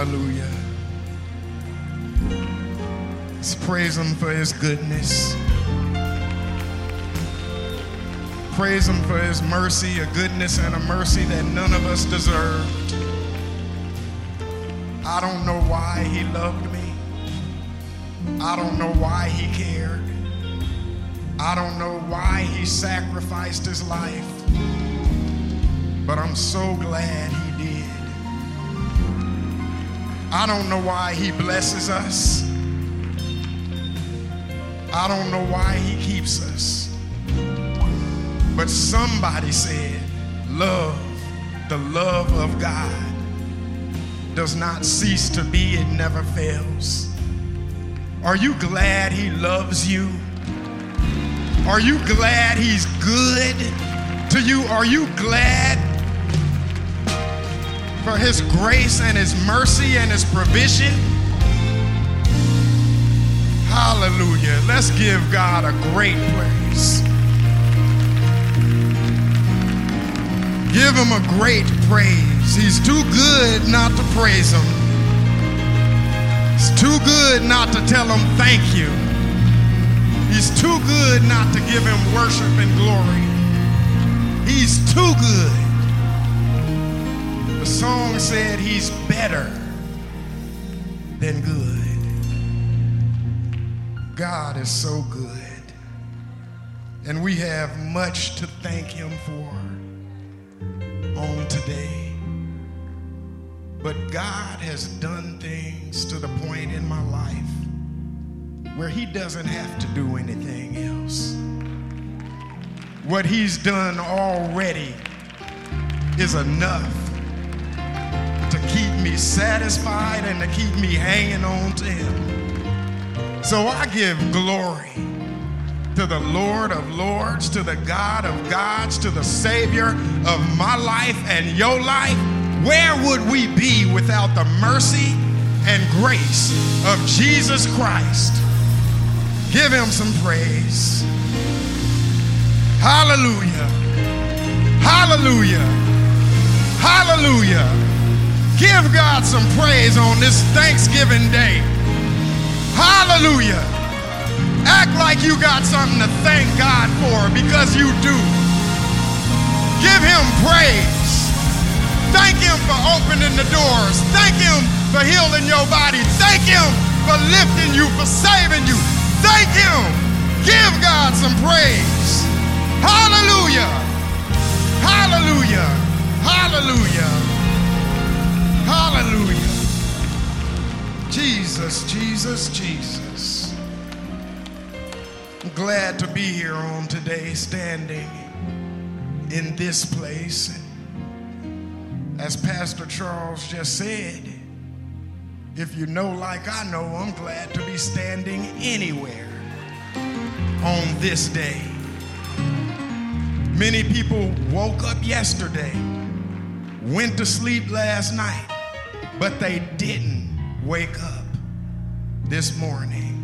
Hallelujah. Let's praise him for his goodness. Praise him for his mercy, a goodness and a mercy that none of us deserved. I don't know why he loved me. I don't know why he cared. I don't know why he sacrificed his life. But I'm so glad. I don't know why he blesses us. I don't know why he keeps us. But somebody said, love, the love of God, does not cease to be, it never fails. Are you glad he loves you? Are you glad he's good to you? Are you glad for his grace and his mercy and his provision? Hallelujah. Let's give God a great praise. Give him a great praise. He's too good not to praise him. It's too good not to tell him thank you. He's too good not to give him worship and glory. He's too good. The song said he's better than good. God is so good. And we have much to thank him for on today. But God has done things to the point in my life where He doesn't have to do anything else. What He's done already is enough to keep me satisfied and to keep me hanging on to Him. So I give glory to the Lord of Lords, to the God of gods, to the Savior of my life and your life, where would we be without the mercy and grace of Jesus Christ? Give him some praise. Hallelujah. Hallelujah. Hallelujah. Give God some praise on this Thanksgiving day. Hallelujah. Act like you got something to thank God for because you do. Give him praise. Thank him for opening the doors. Thank him for healing your body. Thank him for lifting you, for saving you. Thank him. Give God some praise. Hallelujah. Hallelujah. Hallelujah. Hallelujah. Jesus, Jesus, Jesus. I'm glad to be here on today, standing in this place. As Pastor Charles just said, if you know like I know, I'm glad to be standing anywhere on this day. Many people woke up yesterday, went to sleep last night, but they didn't wake up this morning.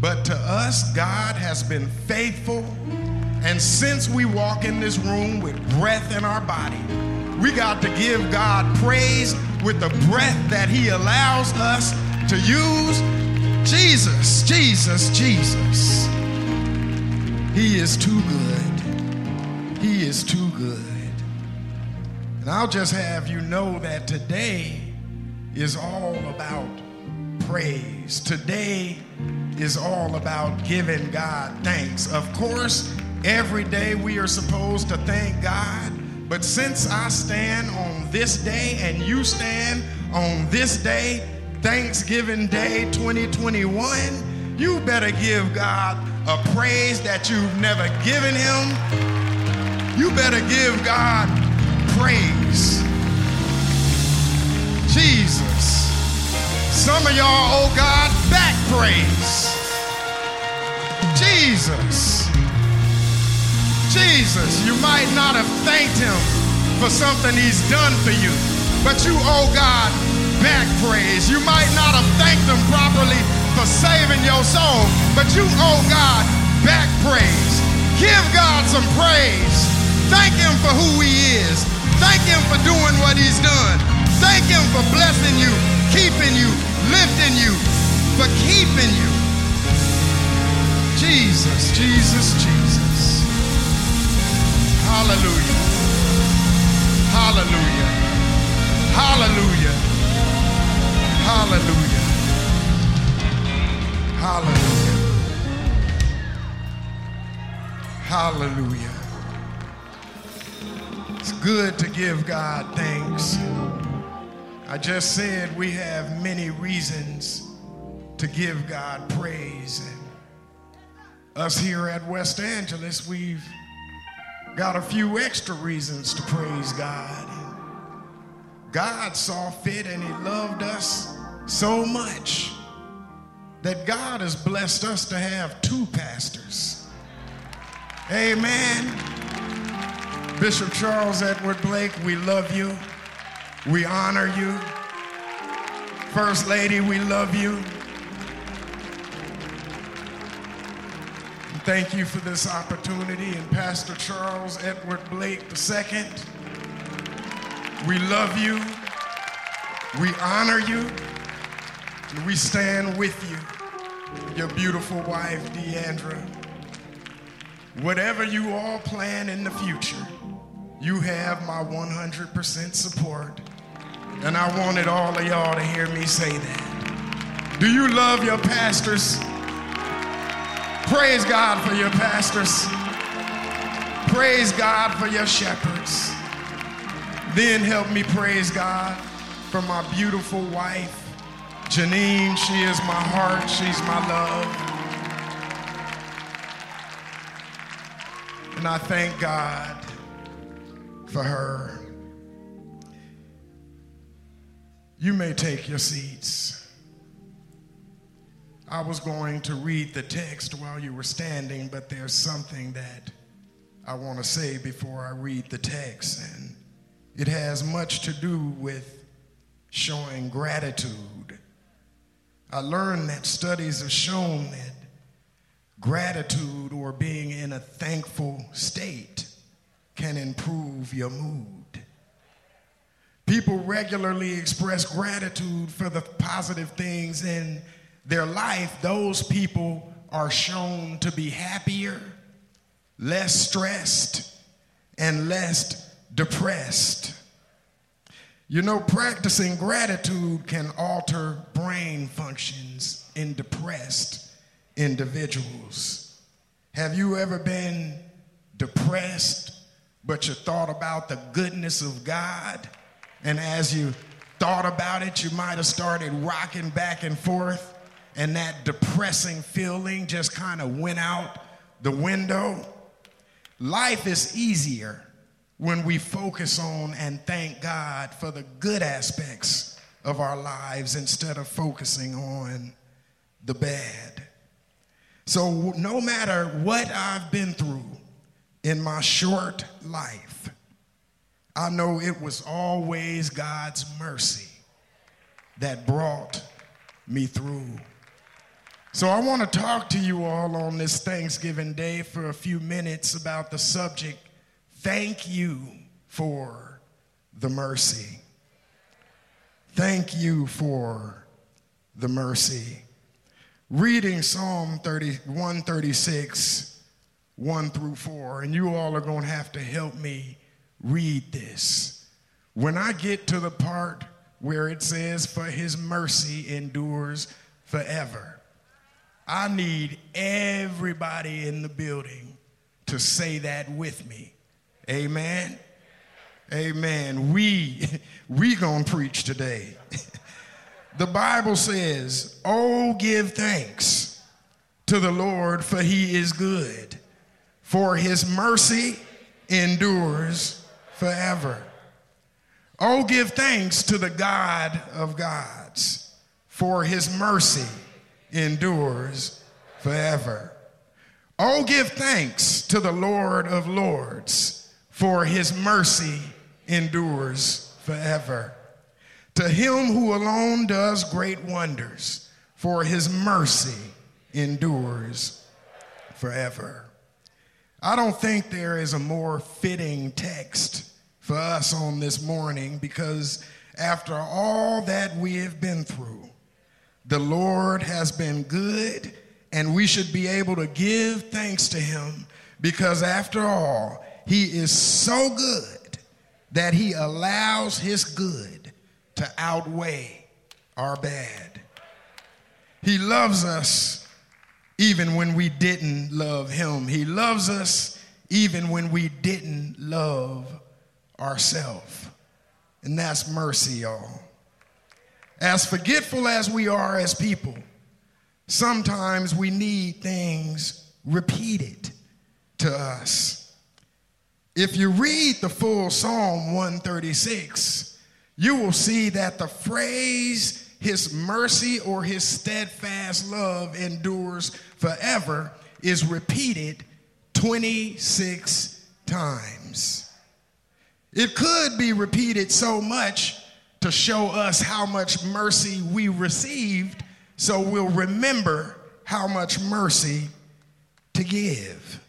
But to us, God has been faithful. And since we walk in this room with breath in our body, we got to give God praise with the breath that He allows us to use. Jesus, Jesus, Jesus. He is too good. He is too good. And I'll just have you know that today is all about praise. Today is all about giving God thanks. Of course, every day we are supposed to thank God. But since I stand on this day and you stand on this day, Thanksgiving Day 2021, you better give God a praise that you've never given Him. You better give God praise. Jesus. Some of y'all owe God back praise. Jesus. Jesus, you might not have thanked him for something he's done for you, but you owe God back praise. You might not have thanked him properly for saving your soul, but you owe God back praise. Give God some praise. Thank him for who he is. Thank him for doing what he's done. Thank him for blessing you, keeping you, lifting you, for keeping you. Jesus, Jesus, Jesus. Hallelujah. Hallelujah. Hallelujah. Hallelujah. Hallelujah. Hallelujah. It's good to give God thanks. I just said we have many reasons to give God praise. And us here at West Angeles, we've got a few extra reasons to praise God. God saw fit and He loved us so much that God has blessed us to have two pastors. Amen. Bishop Charles Edward Blake, we love you. We honor you. First Lady, we love you. Thank you for this opportunity. And Pastor Charles Edward Blake II, we love you, we honor you, and we stand with you, your beautiful wife, Deandra. Whatever you all plan in the future, you have my 100% support. And I wanted all of y'all to hear me say that. Do you love your pastors? Praise God for your pastors. Praise God for your shepherds. Then help me praise God for my beautiful wife, Janine. She is my heart, she's my love. And I thank God for her. You may take your seats. I was going to read the text while you were standing, but there's something that I want to say before I read the text. And it has much to do with showing gratitude. I learned that studies have shown that gratitude or being in a thankful state can improve your mood. People regularly express gratitude for the positive things in their life, those people are shown to be happier, less stressed, and less depressed. You know, practicing gratitude can alter brain functions in depressed individuals. Have you ever been depressed, but you thought about the goodness of God? And as you thought about it, you might have started rocking back and forth and that depressing feeling just kind of went out the window. Life is easier when we focus on and thank God for the good aspects of our lives instead of focusing on the bad. So, no matter what I've been through in my short life, I know it was always God's mercy that brought me through. So, I want to talk to you all on this Thanksgiving Day for a few minutes about the subject thank you for the mercy. Thank you for the mercy. Reading Psalm 30, 136, 1 through 4, and you all are going to have to help me read this. When I get to the part where it says, For his mercy endures forever. I need everybody in the building to say that with me. Amen. Amen. We we going to preach today. the Bible says, "Oh give thanks to the Lord for he is good, for his mercy endures forever." Oh give thanks to the God of gods, for his mercy endures forever. Oh, give thanks to the Lord of Lords, for his mercy endures forever. To him who alone does great wonders, for his mercy endures forever. I don't think there is a more fitting text for us on this morning because after all that we have been through, the Lord has been good and we should be able to give thanks to him because after all, he is so good that he allows his good to outweigh our bad. He loves us even when we didn't love him. He loves us even when we didn't love ourselves. And that's mercy, y'all. As forgetful as we are as people, sometimes we need things repeated to us. If you read the full Psalm 136, you will see that the phrase his mercy or his steadfast love endures forever is repeated 26 times. It could be repeated so much to show us how much mercy we received, so we'll remember how much mercy to give.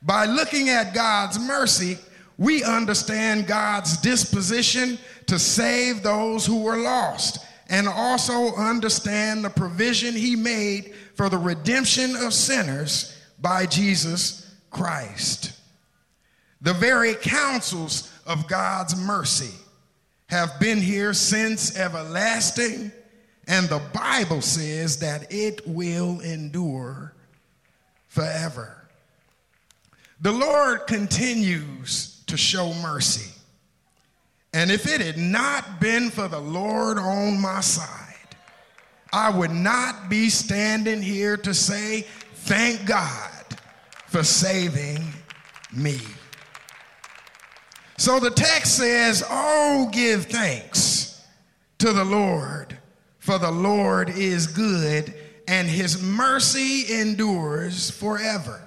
By looking at God's mercy, we understand God's disposition to save those who were lost and also understand the provision he made for the redemption of sinners by Jesus Christ. The very counsels of God's mercy have been here since everlasting, and the Bible says that it will endure forever. The Lord continues to show mercy. And if it had not been for the Lord on my side, I would not be standing here to say, Thank God for saving me. So the text says, Oh, give thanks to the Lord, for the Lord is good and his mercy endures forever.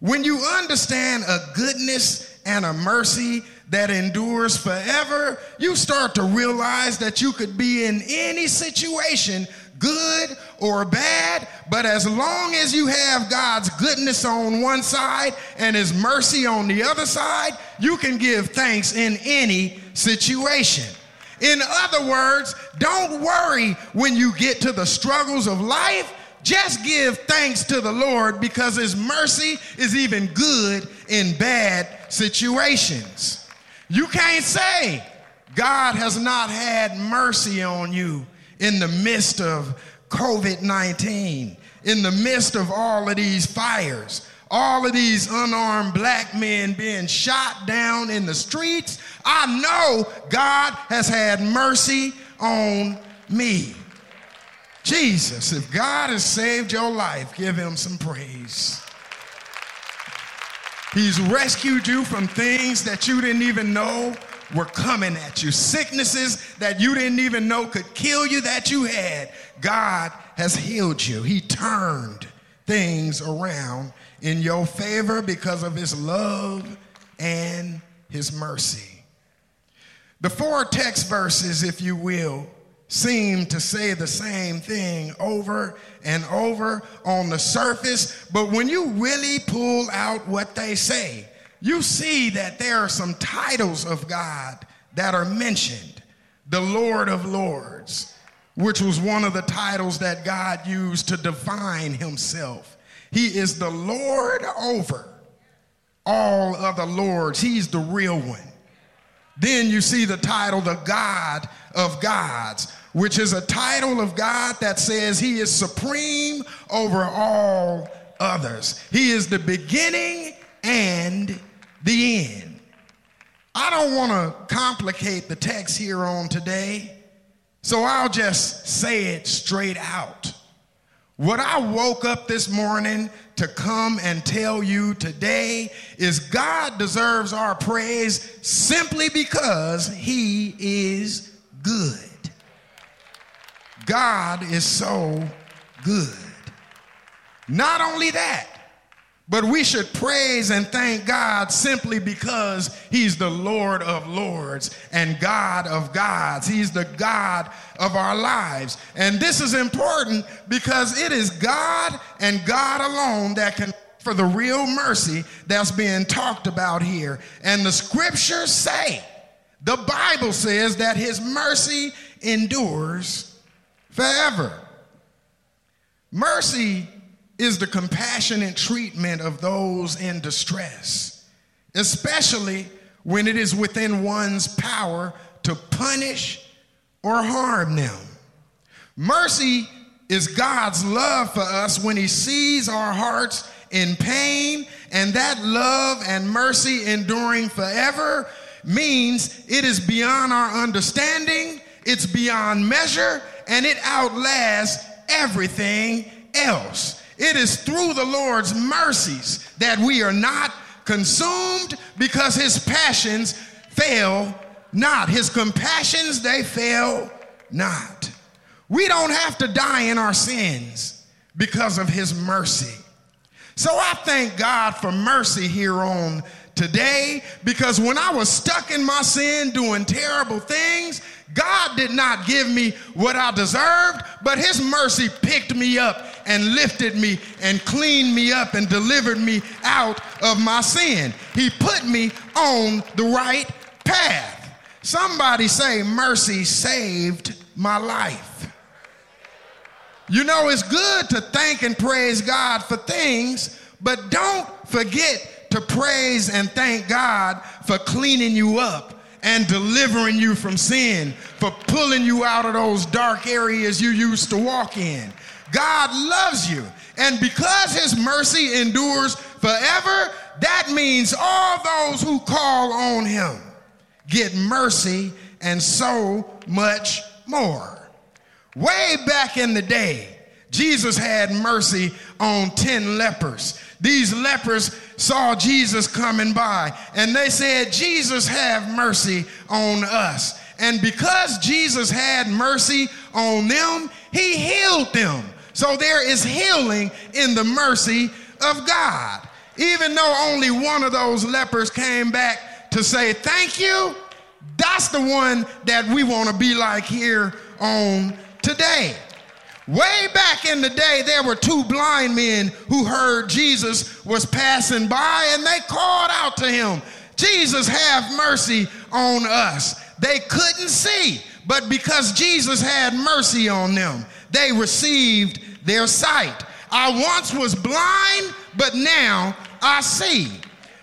When you understand a goodness and a mercy that endures forever, you start to realize that you could be in any situation, good or bad, but as long as you have God's goodness on one side and his mercy on the other side, you can give thanks in any situation. In other words, don't worry when you get to the struggles of life. Just give thanks to the Lord because his mercy is even good in bad situations. You can't say God has not had mercy on you in the midst of COVID 19, in the midst of all of these fires, all of these unarmed black men being shot down in the streets. I know God has had mercy on me. Jesus, if God has saved your life, give him some praise. He's rescued you from things that you didn't even know were coming at you, sicknesses that you didn't even know could kill you that you had. God has healed you. He turned things around in your favor because of his love and his mercy. The four text verses, if you will, seem to say the same thing over and over on the surface, but when you really pull out what they say, you see that there are some titles of God that are mentioned. The Lord of Lords, which was one of the titles that God used to define himself. He is the Lord over all other lords. He's the real one. Then you see the title, the God of Gods, which is a title of God that says he is supreme over all others. He is the beginning and the end. I don't want to complicate the text here on today, so I'll just say it straight out. What I woke up this morning to come and tell you today is God deserves our praise simply because he is good. God is so good. Not only that, but we should praise and thank God simply because He's the Lord of Lords and God of gods. He's the God of our lives. And this is important because it is God and God alone that can for the real mercy that's being talked about here. And the scriptures say, the Bible says that his mercy endures forever. Mercy is the compassionate treatment of those in distress, especially when it is within one's power to punish or harm them. Mercy is God's love for us when He sees our hearts in pain, and that love and mercy enduring forever means it is beyond our understanding, it's beyond measure, and it outlasts everything else. It is through the Lord's mercies that we are not consumed because his passions fail not. His compassions, they fail not. We don't have to die in our sins because of his mercy. So I thank God for mercy here on today because when I was stuck in my sin doing terrible things, God did not give me what I deserved, but his mercy picked me up and lifted me and cleaned me up and delivered me out of my sin. He put me on the right path. Somebody say, Mercy saved my life. You know, it's good to thank and praise God for things, but don't forget to praise and thank God for cleaning you up and delivering you from sin, for pulling you out of those dark areas you used to walk in. God loves you. And because his mercy endures forever, that means all those who call on him get mercy and so much more. Way back in the day, Jesus had mercy on 10 lepers. These lepers saw Jesus coming by and they said, Jesus, have mercy on us. And because Jesus had mercy on them, he healed them. So there is healing in the mercy of God. Even though only one of those lepers came back to say thank you, that's the one that we want to be like here on today. Way back in the day, there were two blind men who heard Jesus was passing by and they called out to him, Jesus, have mercy on us. They couldn't see, but because Jesus had mercy on them, they received their sight. I once was blind, but now I see.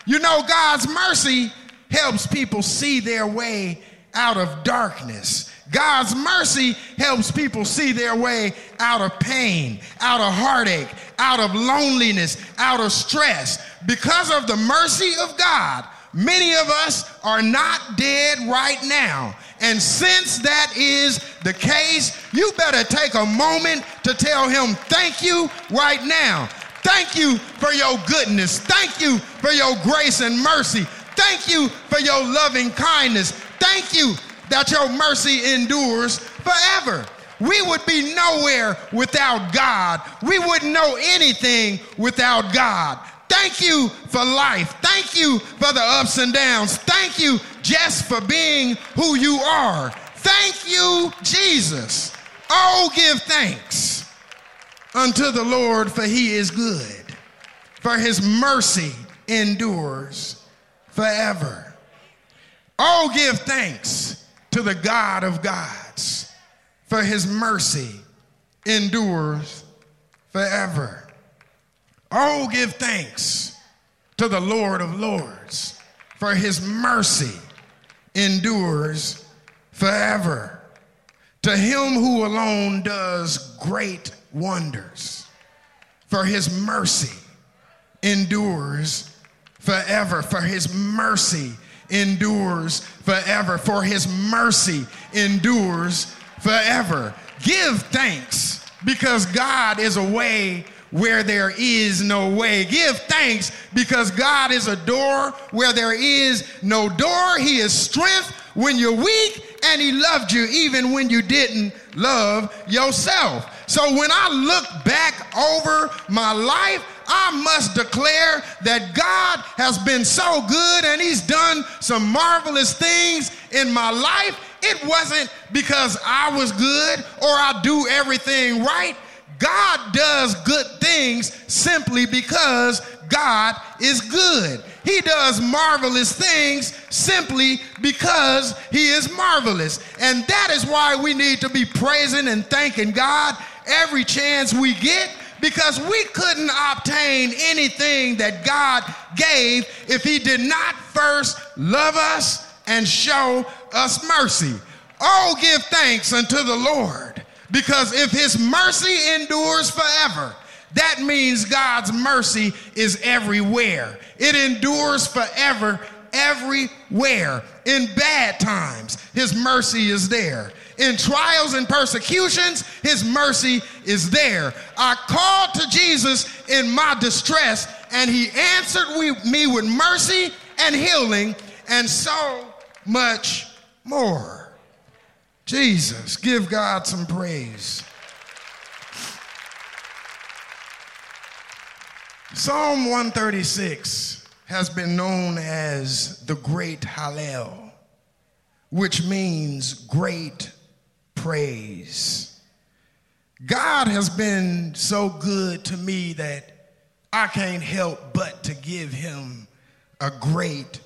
You know, God's mercy helps people see their way out of darkness. God's mercy helps people see their way out of pain, out of heartache, out of loneliness, out of stress. Because of the mercy of God, many of us are not dead right now. And since that is the case, you better take a moment to tell him thank you right now. Thank you for your goodness. Thank you for your grace and mercy. Thank you for your loving kindness. Thank you that your mercy endures forever. We would be nowhere without God. We wouldn't know anything without God. Thank you for life. Thank you for the ups and downs. Thank you just for being who you are. Thank you, Jesus. Oh, give thanks unto the Lord, for he is good, for his mercy endures forever. Oh, give thanks to the God of gods, for his mercy endures forever. Oh, give thanks to the Lord of lords, for his mercy endures forever. To him who alone does great wonders, for his mercy endures forever, for his mercy endures forever, for his mercy endures forever. Give thanks because God is a way where there is no way. Give thanks because God is a door where there is no door. He is strength when you're weak, and He loved you even when you didn't love yourself. So when I look back over my life, I must declare that God has been so good and He's done some marvelous things in my life. It wasn't because I was good or I do everything right. God does good things simply because God is good. He does marvelous things simply because he is marvelous. And that is why we need to be praising and thanking God every chance we get because we couldn't obtain anything that God gave if he did not first love us and show us mercy. Oh, give thanks unto the Lord because if his mercy endures forever, that means God's mercy is everywhere. It endures forever, everywhere. In bad times, His mercy is there. In trials and persecutions, His mercy is there. I called to Jesus in my distress, and He answered me with mercy and healing, and so much more. Jesus, give God some praise. Psalm 136 has been known as the Great Hallel, which means great praise. God has been so good to me that I can't help but to give him a great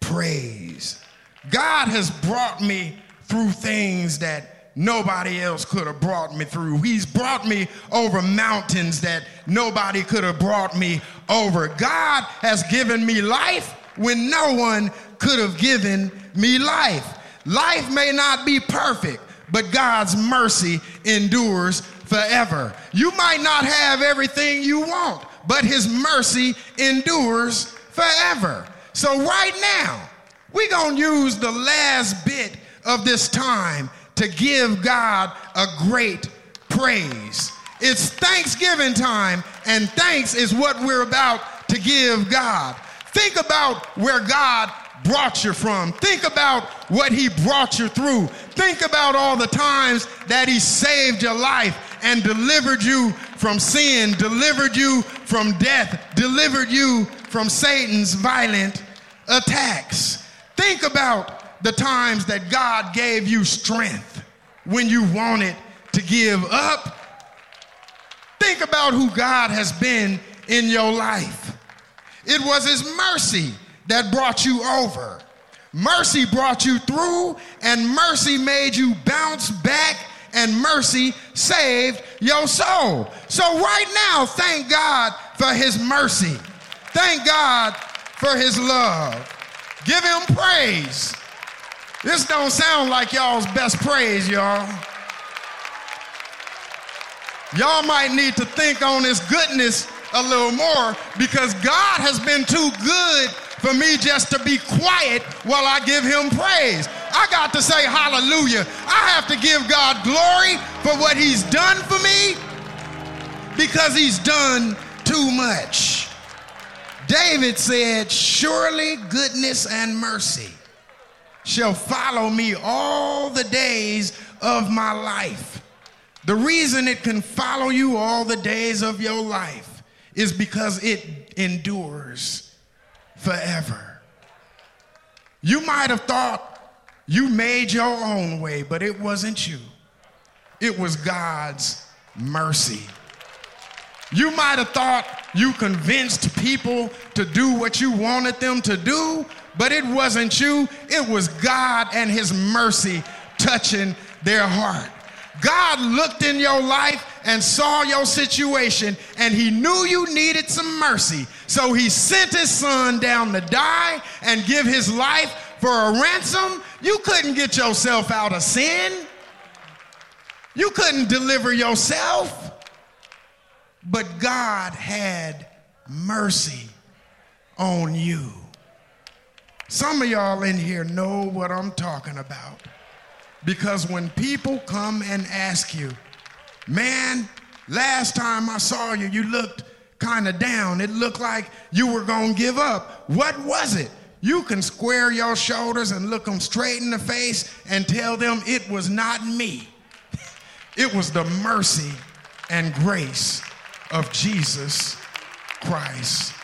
praise. God has brought me through things that nobody else could have brought me through. He's brought me over mountains that nobody could have brought me over. God has given me life when no one could have given me life. Life may not be perfect, but God's mercy endures forever. You might not have everything you want, but His mercy endures forever. So, right now, we're going to use the last bit of this time to give God a great praise. It's Thanksgiving time, and thanks is what we're about to give God. Think about where God brought you from. Think about what He brought you through. Think about all the times that He saved your life and delivered you from sin, delivered you from death, delivered you from Satan's violent attacks. Think about the times that God gave you strength when you wanted to give up. Think about who God has been in your life. It was His mercy that brought you over. Mercy brought you through, and mercy made you bounce back, and mercy saved your soul. So, right now, thank God for His mercy. Thank God for His love. Give Him praise. This don't sound like y'all's best praise, y'all. Y'all might need to think on his goodness a little more because God has been too good for me just to be quiet while I give him praise. I got to say hallelujah. I have to give God glory for what he's done for me because he's done too much. David said, Surely goodness and mercy shall follow me all the days of my life. The reason it can follow you all the days of your life is because it endures forever. You might have thought you made your own way, but it wasn't you, it was God's mercy. You might have thought you convinced people to do what you wanted them to do, but it wasn't you, it was God and His mercy touching their heart. God looked in your life and saw your situation, and He knew you needed some mercy. So He sent His Son down to die and give His life for a ransom. You couldn't get yourself out of sin, you couldn't deliver yourself. But God had mercy on you. Some of y'all in here know what I'm talking about. Because when people come and ask you, man, last time I saw you, you looked kind of down. It looked like you were going to give up. What was it? You can square your shoulders and look them straight in the face and tell them it was not me. It was the mercy and grace of Jesus Christ.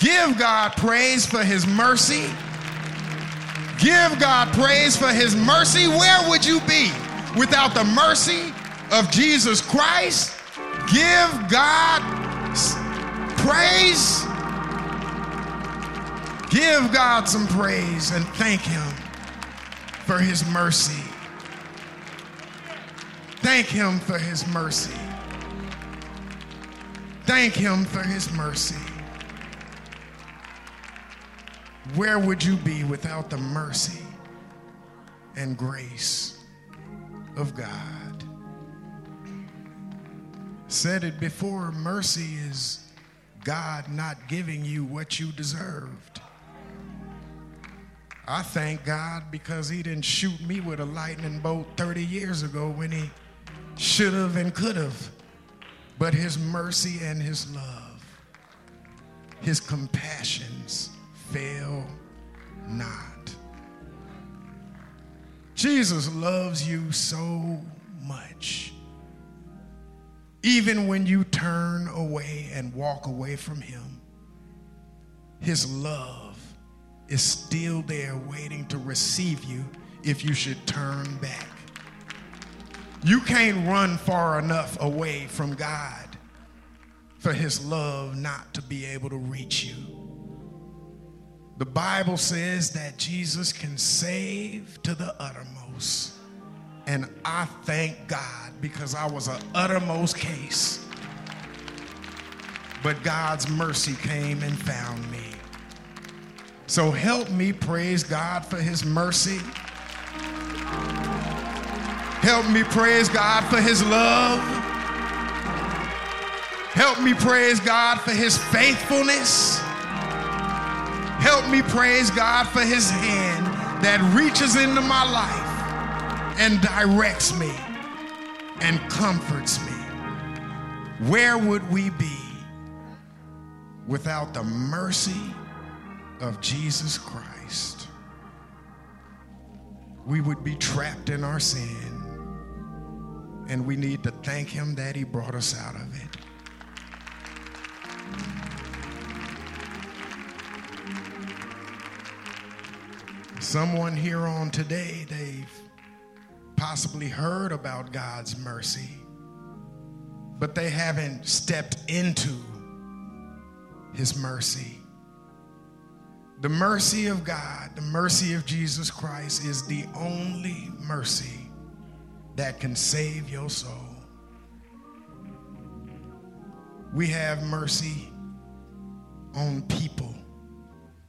Give God praise for his mercy Give God praise for his mercy. Where would you be without the mercy of Jesus Christ? Give God praise Give God some praise and thank Him for His mercy. Thank Him for His mercy. Thank Him for His mercy. Where would you be without the mercy and grace of God? Said it before mercy is God not giving you what you deserved. I thank God because He didn't shoot me with a lightning bolt 30 years ago when He should have and could have. But His mercy and His love, His compassions fail not. Jesus loves you so much. Even when you turn away and walk away from Him, His love is still there waiting to receive you if you should turn back. You can't run far enough away from God for His love not to be able to reach you. The Bible says that Jesus can save to the uttermost. And I thank God because I was an uttermost case. But God's mercy came and found me. So help me praise God for his mercy. Help me praise God for his love. Help me praise God for his faithfulness. Help me praise God for his hand that reaches into my life and directs me and comforts me. Where would we be without the mercy of Jesus Christ? We would be trapped in our sin, and we need to thank Him that He brought us out of it. Someone here on today, they've possibly heard about God's mercy, but they haven't stepped into His mercy. The mercy of God, the mercy of Jesus Christ, is the only mercy that can save your soul. We have mercy on people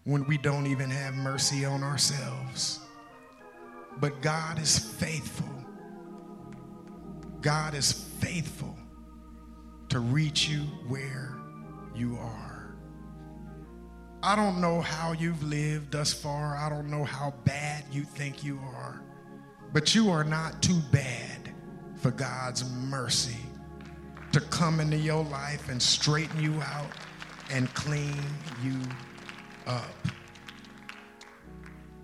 when we don't even have mercy on ourselves. But God is faithful. God is faithful to reach you where you are. I don't know how you've lived thus far. I don't know how bad you think you are. But you are not too bad for God's mercy to come into your life and straighten you out and clean you up.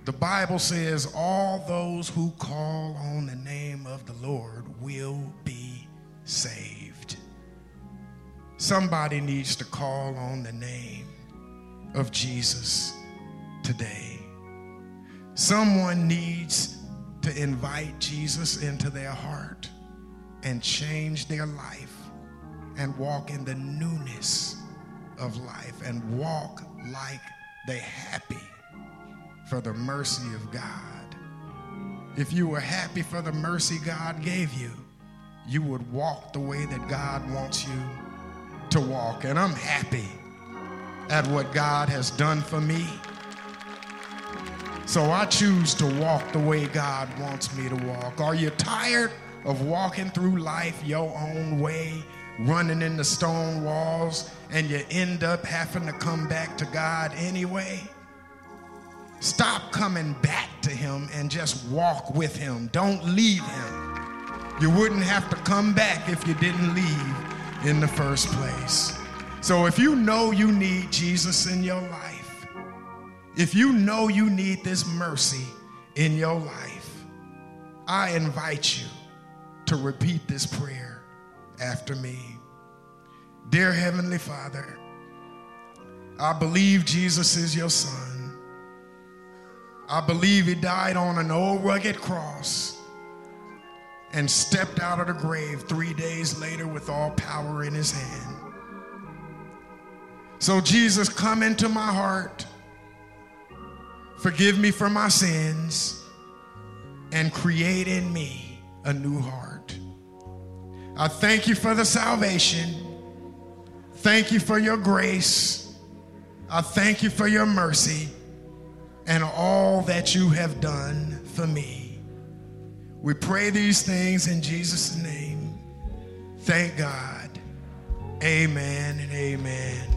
The Bible says, All those who call on the name of the Lord will be saved. Somebody needs to call on the name of Jesus today. Someone needs to invite Jesus into their heart and change their life and walk in the newness of life and walk like they happy for the mercy of God. If you were happy for the mercy God gave you, you would walk the way that God wants you to walk. And I'm happy at what God has done for me. So I choose to walk the way God wants me to walk. Are you tired of walking through life your own way, running into stone walls, and you end up having to come back to God anyway? Stop coming back to Him and just walk with Him. Don't leave Him. You wouldn't have to come back if you didn't leave in the first place. So if you know you need Jesus in your life, if you know you need this mercy in your life, I invite you to repeat this prayer after me. Dear Heavenly Father, I believe Jesus is your Son. I believe he died on an old rugged cross and stepped out of the grave three days later with all power in his hand. So, Jesus, come into my heart Forgive me for my sins and create in me a new heart. I thank you for the salvation. Thank you for your grace. I thank you for your mercy and all that you have done for me. We pray these things in Jesus' name. Thank God. Amen and amen.